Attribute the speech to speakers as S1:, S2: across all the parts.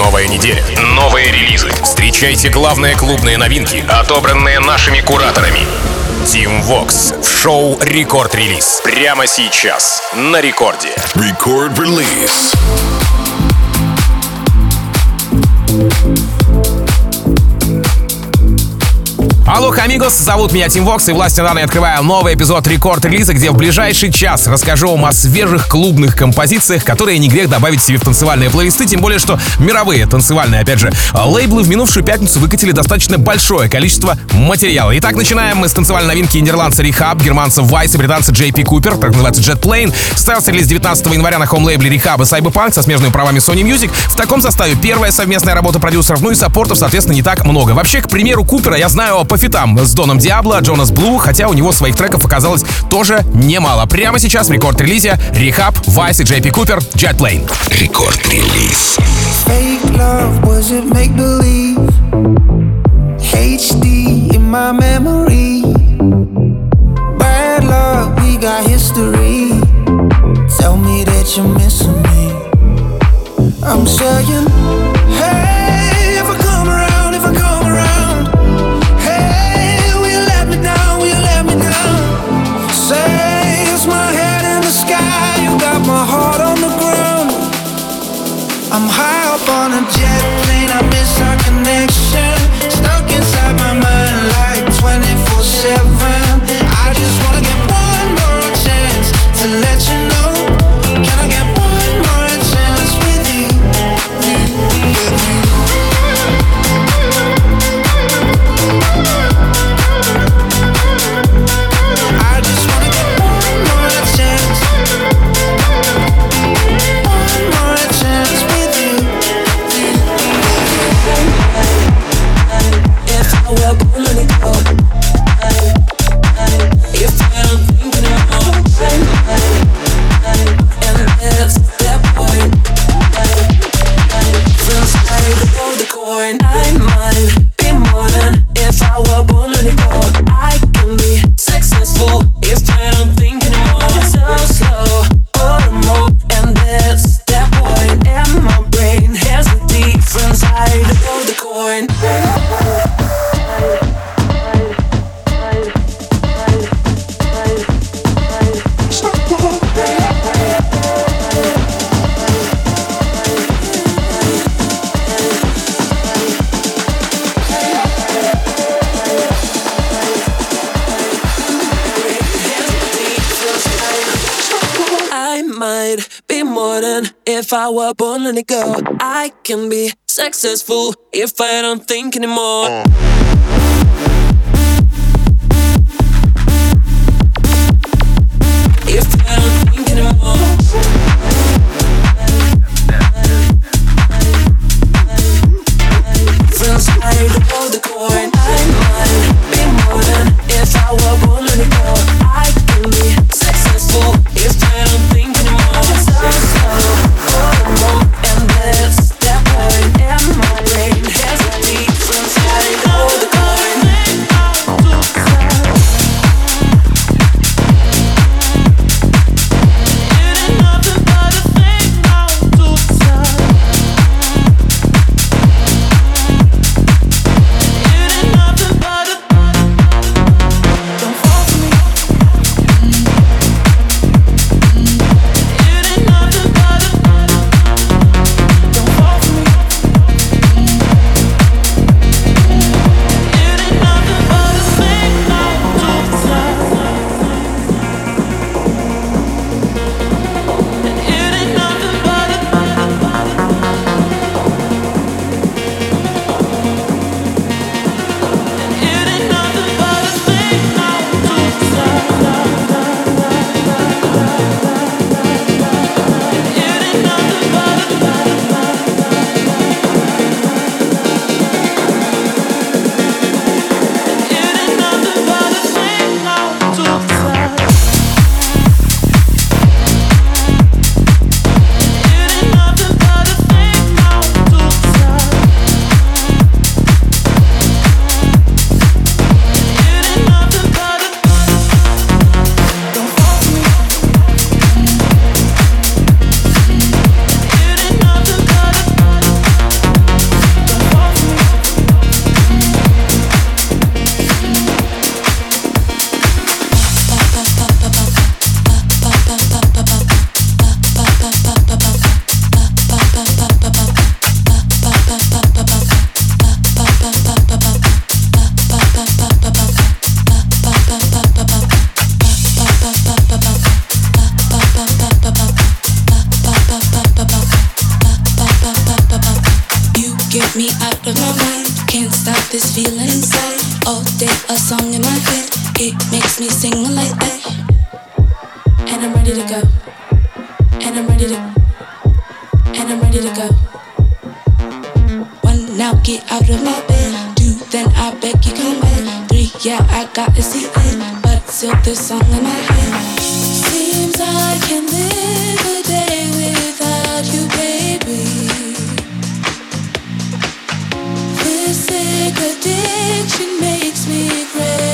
S1: Новая неделя, новые релизы. Встречайте главные клубные новинки, отобранные нашими кураторами. Team Vox в шоу Рекорд Релиз. Прямо сейчас на рекорде.
S2: Record
S3: Алло, амигос, зовут меня Тим Вокс, и власти данной открываю новый эпизод рекорд-релиза, где в ближайший час расскажу вам о свежих клубных композициях, которые не грех добавить себе в танцевальные плейлисты, тем более, что мировые танцевальные, опять же, лейблы в минувшую пятницу выкатили достаточно большое количество материала. Итак, начинаем мы с танцевальной новинки нидерландца Rehab, германца Vice и британца JP Cooper, так называется Jet Plane. Состоялся релиз 19 января на home-лейбле и Cyberpunk со смежными правами Sony Music. В таком составе первая совместная работа продюсеров, ну и саппортов, соответственно, не так много. Вообще, к примеру, Купера я знаю по фитам с Доном Диабло, Джонас Блу, хотя у него своих треков оказалось тоже немало. Прямо сейчас в рекорд-релизе R3HAB, VIZE и JP Cooper, Jet Plane.
S2: Рекорд-релиз.
S4: HD in my memory. Bad luck, we got history. Tell me that you're missing me. I'm saying, Can
S5: be successful if I don't think anymore. Uh. and
S6: I'm ready to go. And I'm ready to and I'm ready to go. One now get out of my bed. Two, then I beg you come back. Three, yeah, I gotta see in. But still this song in my head. Seems I can live. a Addiction makes me crazy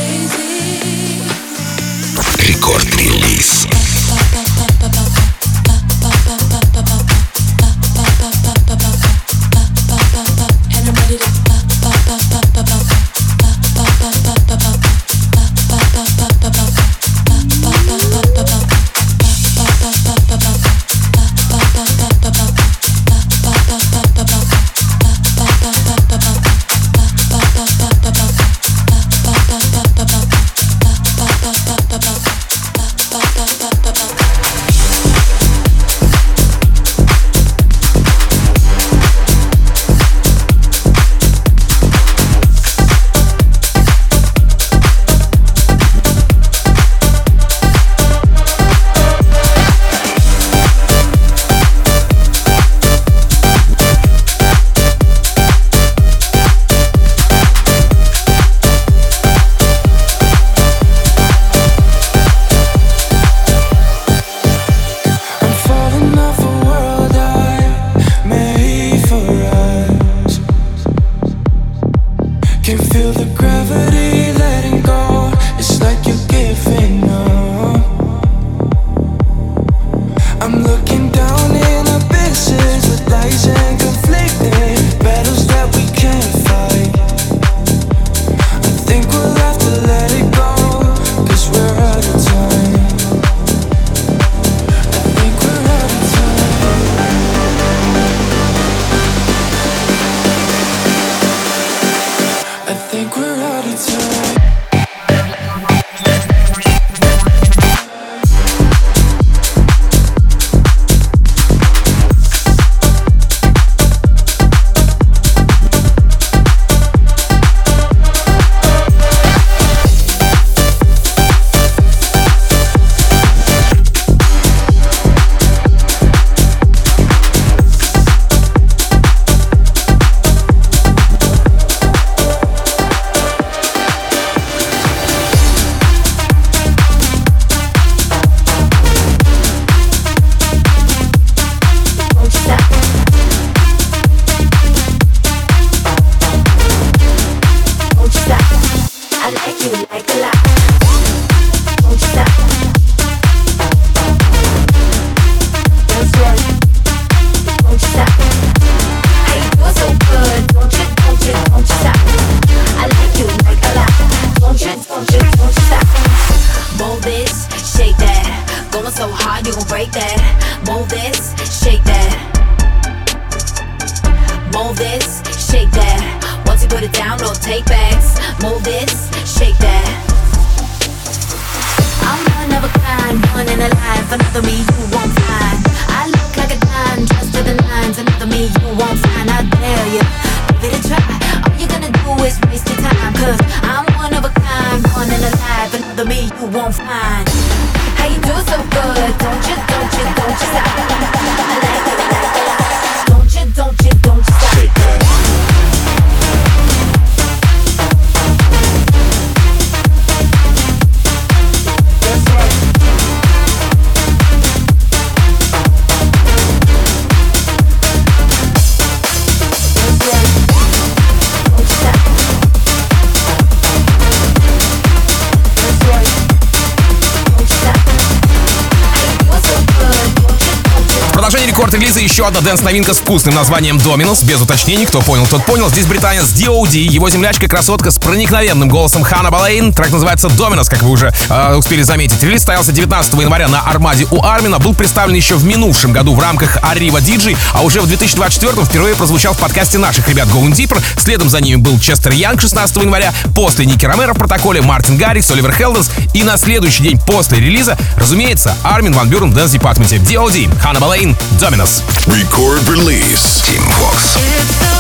S3: Еще одна dance-новинка с вкусным названием «Dominoes». Без уточнений, кто понял, тот понял. Здесь британец D.O.D. Его землячка-красотка с проникновенным голосом Hannah Boleyn. Трек называется «Dominoes», как вы уже э, успели заметить. Релиз состоялся 19 января на Армаде у Армина. Был представлен еще в минувшем году в рамках Арива Диджи, а уже в 2024 впервые прозвучал в подкасте наших ребят Going Deeper. Следом за ними был Честер Янг 16 января, после Ники Ромеро в протоколе Мартин Гаррикс, Оливер Хелденс и на следующий день после релиза, разумеется, Армин Ван Бюрен в Dance Department'е. D.O.D. Hannah Boleyn, Dominoes.
S2: Record release. Team Fox.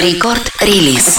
S6: Рекорд-релиз.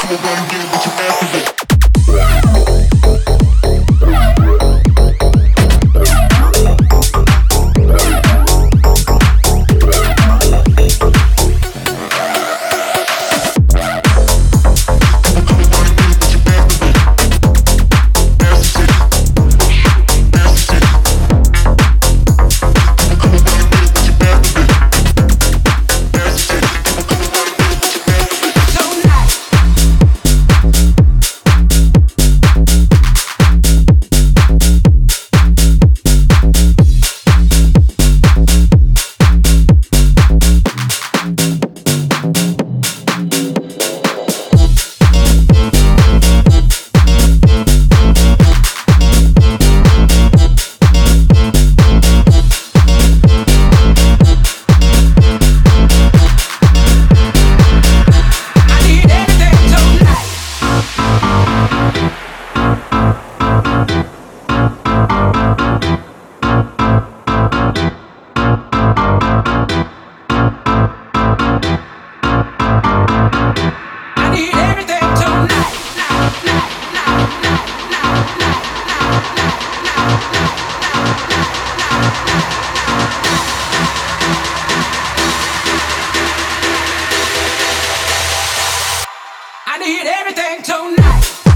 S6: need everything
S5: tonight.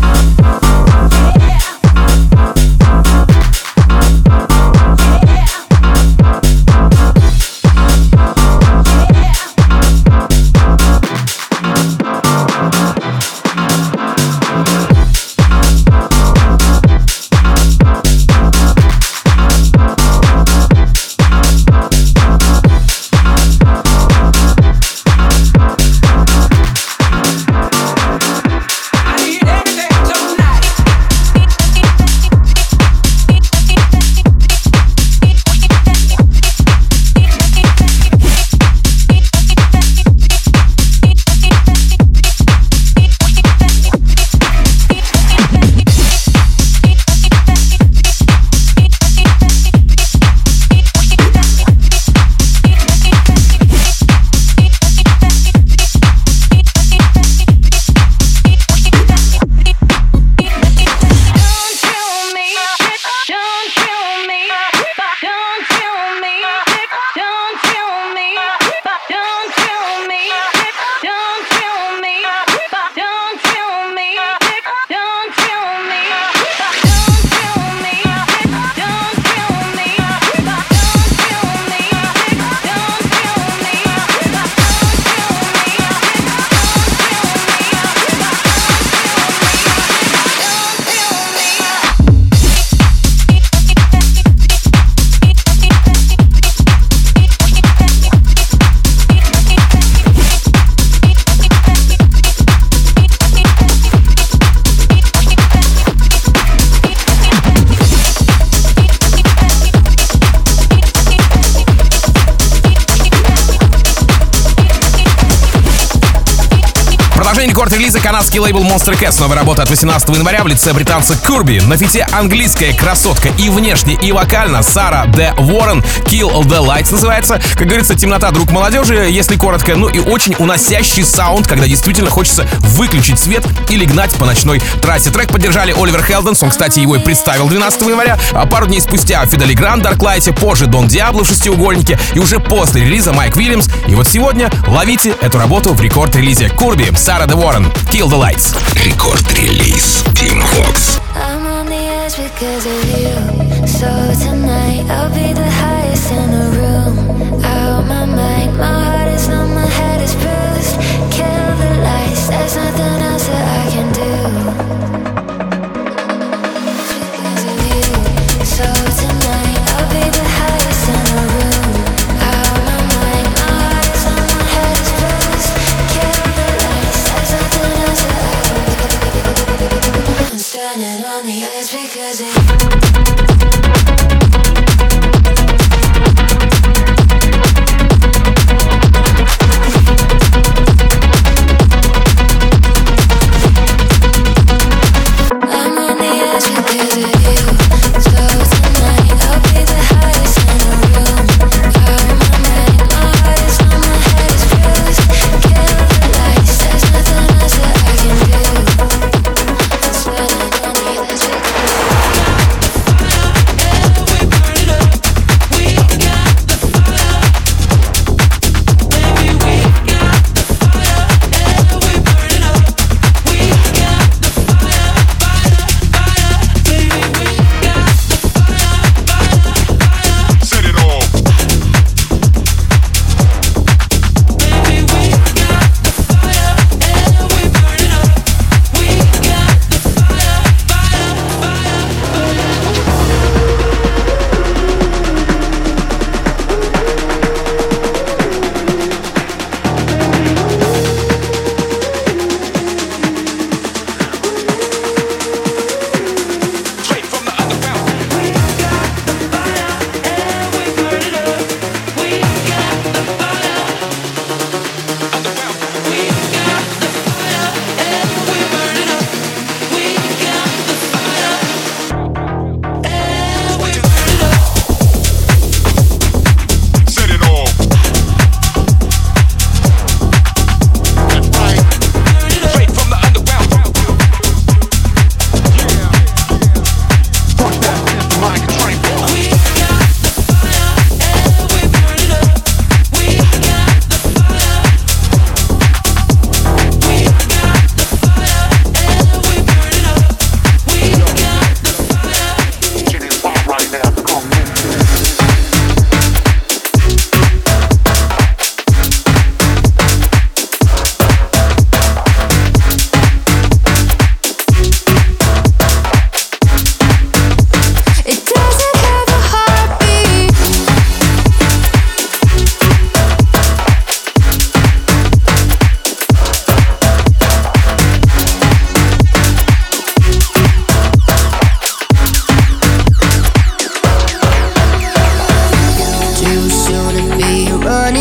S3: Продолжение рекорд-релиза канадский лейбл Monster Cats. Новая работа от 18 января в лице британца Курби. На фите английская красотка и внешне, и вокально Сара Де Уоррен. Kill the Lights называется. Как говорится, темнота друг молодежи, если коротко. Ну и очень уносящий саунд, когда действительно хочется выключить свет или гнать по ночной трассе. Трек поддержали Оливер Хелденс, он, кстати, его и представил 12 января. А пару дней спустя Фидели Гранд, Дарклайте, позже Дон Диабло в шестиугольнике и уже после релиза Майк Уильямс. И вот сегодня ловите эту работу в рекорд-релизе Курби, Сара Де Уоррен, Kill the Lights.
S2: Рекорд-релиз Team Vox.
S7: I'm on the edge because of you. So tonight I'll be the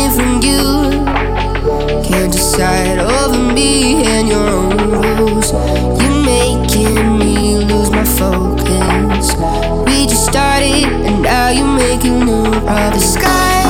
S7: running from you. Can't decide over me and your own rules. You're making me lose my focus. We just started, and now you're making new of the sky.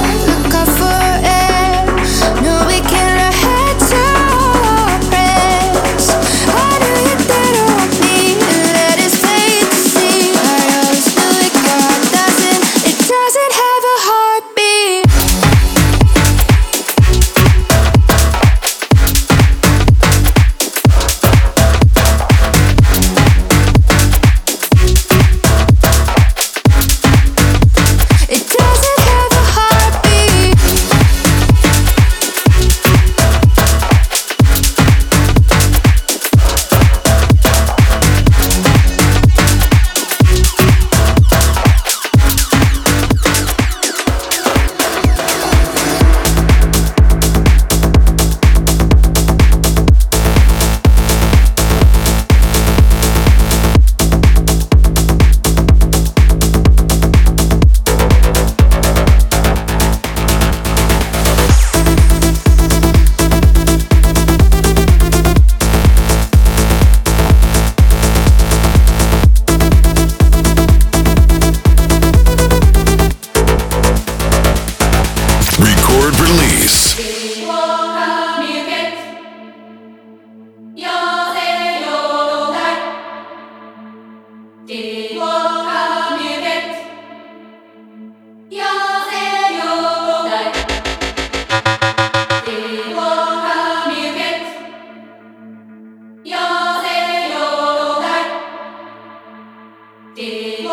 S3: Tiền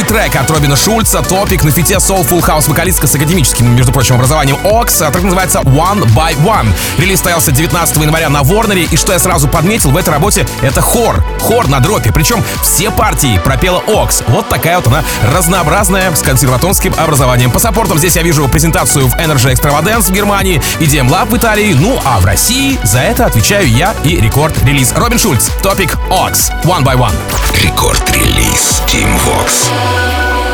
S3: туса и новый трек Робина Шульца, топик на фите Soulful House вокалистка с академическим, между прочим, образованием Ox, а трек называется One by One. Релиз стоялся 19 января на Ворнере, и что я сразу подметил в этой работе, это хор. Хор на дропе, причем все партии пропела Ox. Вот такая вот она разнообразная, с консерваторским образованием. По саппортам здесь я вижу презентацию в Energy Extravagance в Германии, EDM Lab в Италии, ну а в России за это отвечаю я и рекорд-релиз. Робин Шульц, топик Ox, One by One.
S2: Рекорд-релиз Team Vox.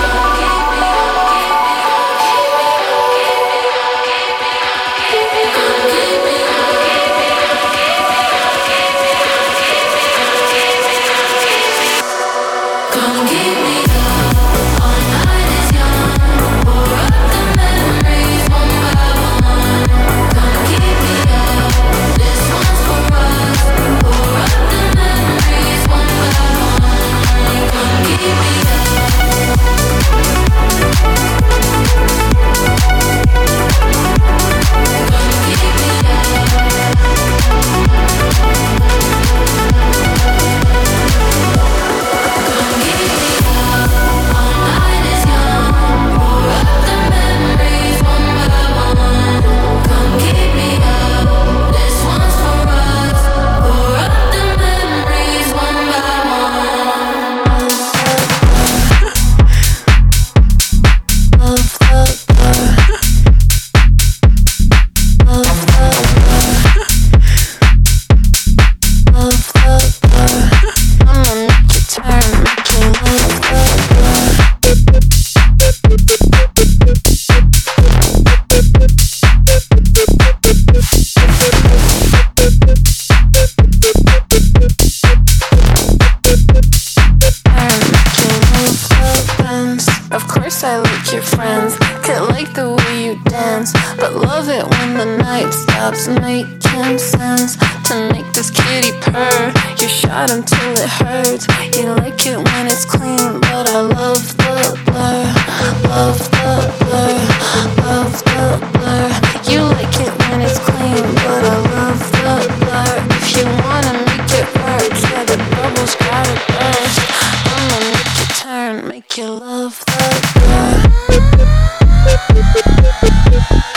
S8: Friends. Could like the way you dance But love it when the night stops. Making sense To make this kitty purr. You shot till it hurts You like it when it's clean But I love the blur. Love the blur. Love the blur. You like it when it's clean But I love the blur. If you wanna make it work Yeah, the bubbles gotta burst Make you love. the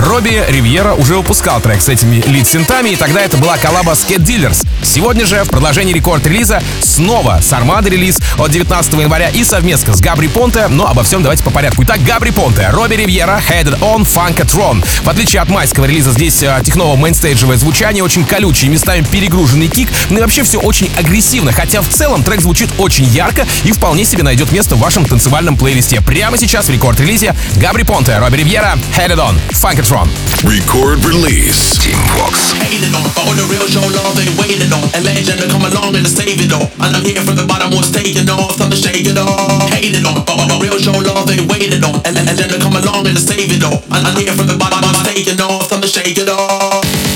S3: Робби Ривьера уже выпускал трек с этими лид-синтами, и тогда это была коллаба с Cat Dealers. Сегодня же в продолжении рекорд-релиза снова с Армадой релиз от 19 января и совместно с Габри Понте, но обо всем давайте по порядку. Итак, Габри Понте, Робби Ривьера, Headed On, Funkatron. В отличие от майского релиза, здесь э, техново мейнстейджевое звучание, очень колючий, местами перегруженный кик, ну и вообще все очень агрессивно, хотя в целом трек звучит очень ярко и вполне себе найдет место в вашем танцевальном плейлисте. Прямо сейчас в рекорд-релизе Габри Понте, Робби Ривьера, Headed On, Funkatron.
S1: Record release. Team Vox.
S9: hated on. But on the real show, love they waited on. A legend to come along and to save it all. And I'm here from the bottom, was taking off, time to shake it off. Hated on. But on the real show, love they waited on. A legend to come along and to save it all. And I'm here from the bottom, was taking off, time to shake it off.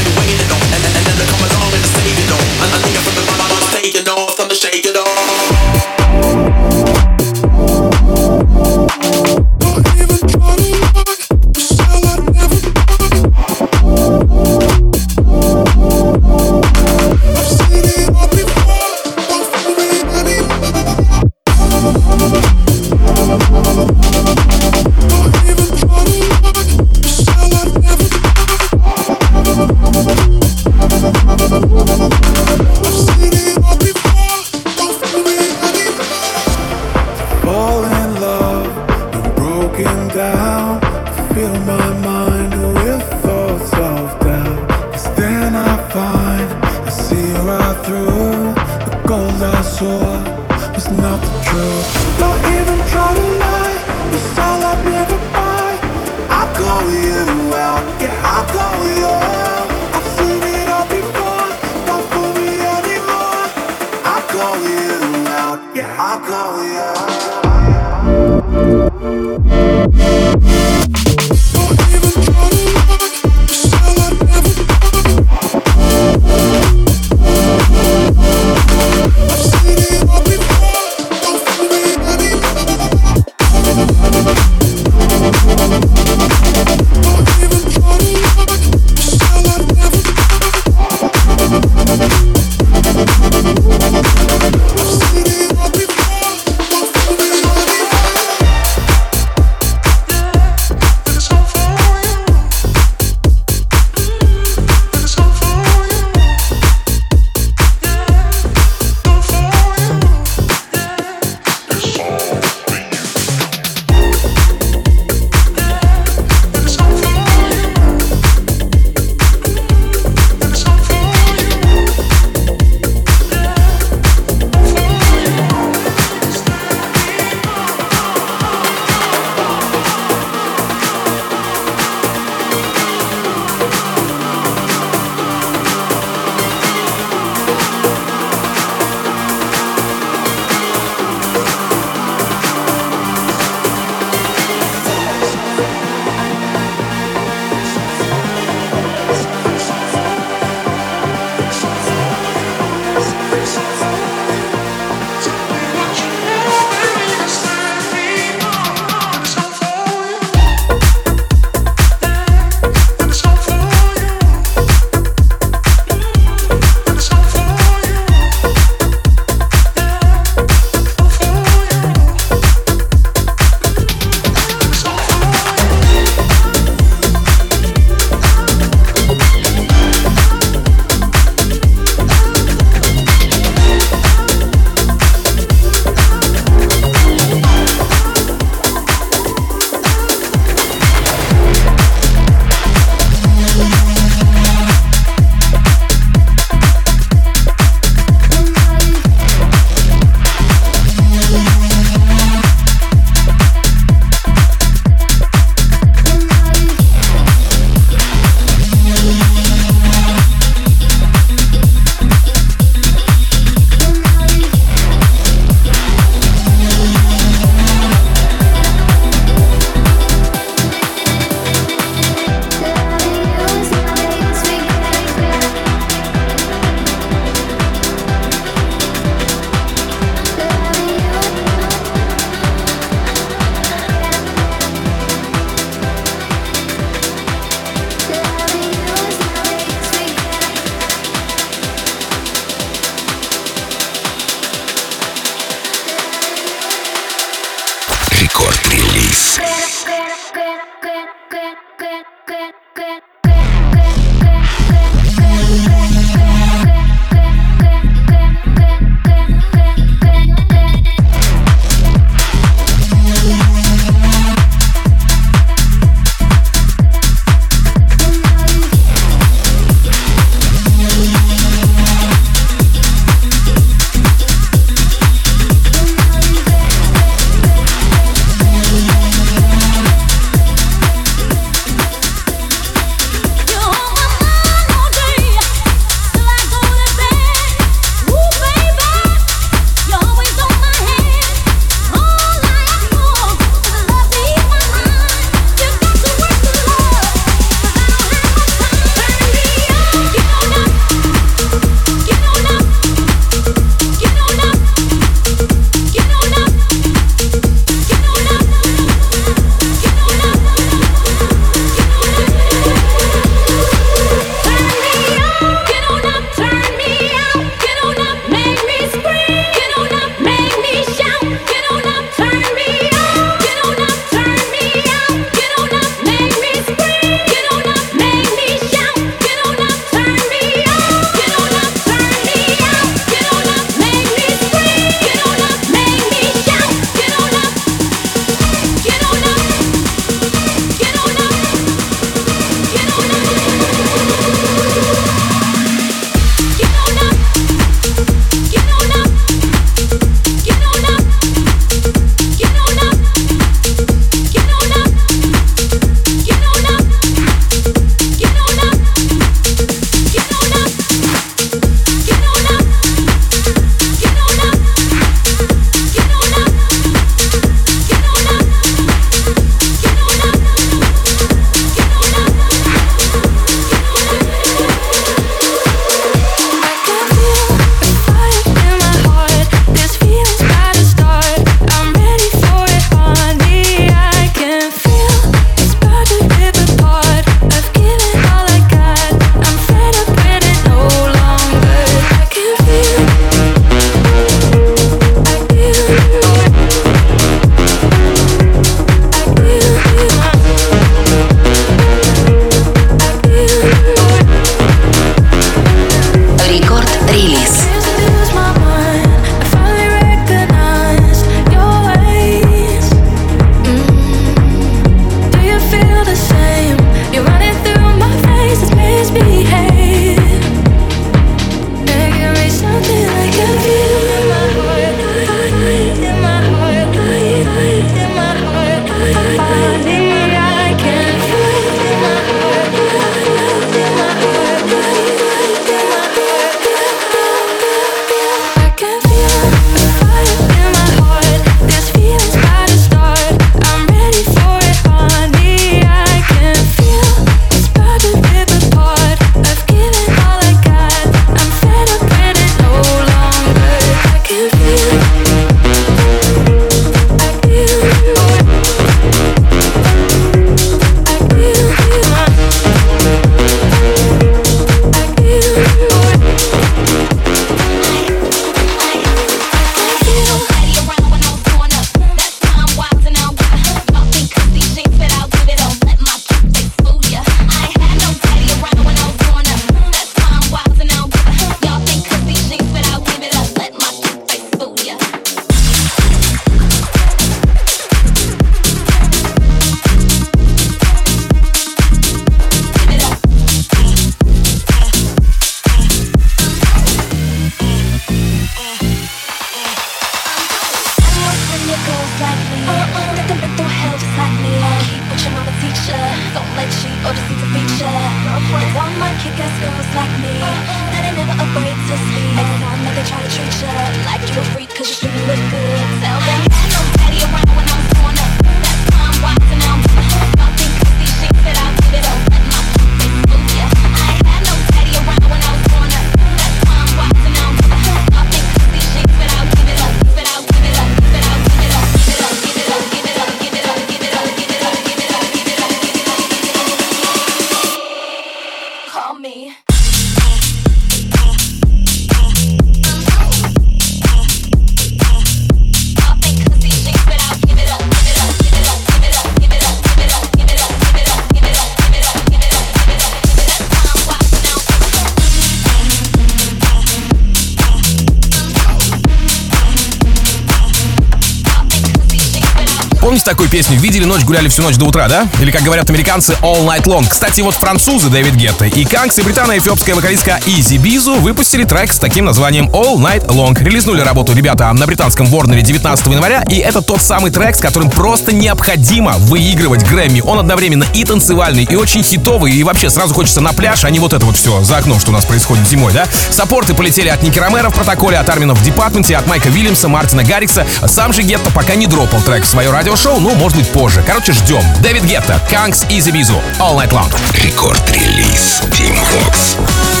S3: Песню «Видели ночь, гуляли всю ночь до утра», да? Или, как говорят американцы, «All Night Long». Кстати, вот французы Дэвид Гетта и Канкс и британо-эфиопская вокалистка Изи Бизу выпустили трек с таким названием «All Night Long». Релизнули работу ребята на британском Ворнере 19 января, и это тот самый трек, с которым просто необходимо выигрывать Грэмми. Он одновременно и танцевальный, и очень хитовый, и вообще сразу хочется на пляж, а не вот это вот все за окном, что у нас происходит зимой, да? Саппорты полетели от Ники Ромеро в протоколе, от Армина в департменте, от Майка Вильямса, Мартина Гаррикса. Сам же Гетто пока не дропал трек в свое радиошоу, ну, может быть, позже. Короче, ждем. Дэвид Гетто, Канкс и Bizu, All Night Long.
S1: Рекорд-релиз Team Vox.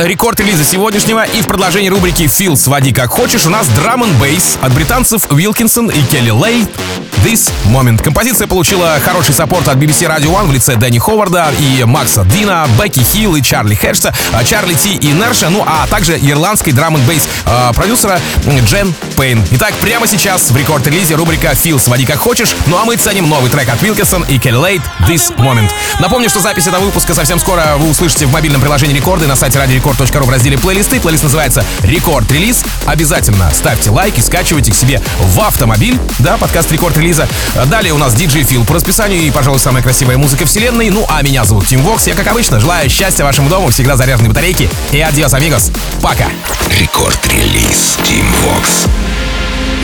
S3: Под занавес рекорд-релиза сегодняшнего и в продолжении рубрики «Фил, своди как хочешь» у нас драм бейс от британцев Уилкинсон и Kelli-Leigh This Moment. Композиция получила хороший саппорт от BBC Radio One в лице Дэнни Ховарда и Макса Дина, Бекки Хилл и Чарли Хеджса, а Чарли Ти и Нерша, ну а также ирландский драм н бейс э, продюсера Джен Пейн. Итак, прямо сейчас в рекорд-релизе рубрика «Фил, своди как хочешь», ну а мы ценим новый трек от Уилкинсон и Kelli-Leigh This Moment. Напомню, что запись этого выпуска совсем скоро вы услышите в мобильном приложении Рекорд и на сайте радиорекорд.ру в разделе плейлисты. Плейлист называется Рекорд-релиз. Обязательно ставьте лайк и скачивайте к себе в автомобиль, да, подкаст Рекорд-релиза. Далее у нас диджей Фил по расписанию и, пожалуй, самая красивая музыка вселенной. Ну, а меня зовут Тим Вокс. Я, как обычно, желаю счастья вашему дому, всегда заряженной батарейки. И adiós, amigos. Пока.
S1: Рекорд-релиз Tim Vox.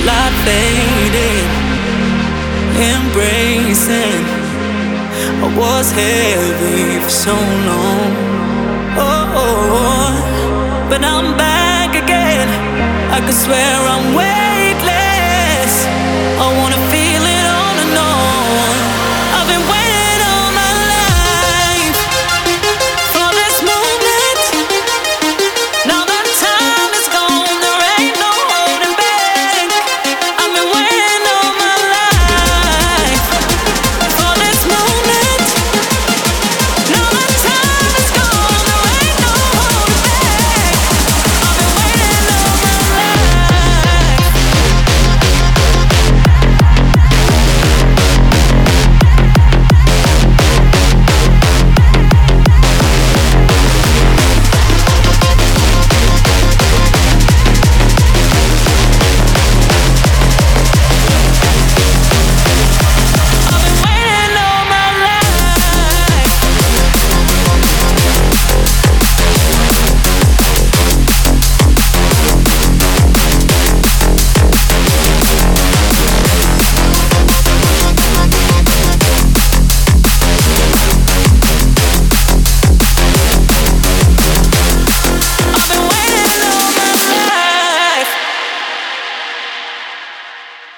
S5: light faded, embracing. I was heavy for so long. Oh, but I'm back again. I could swear I'm where.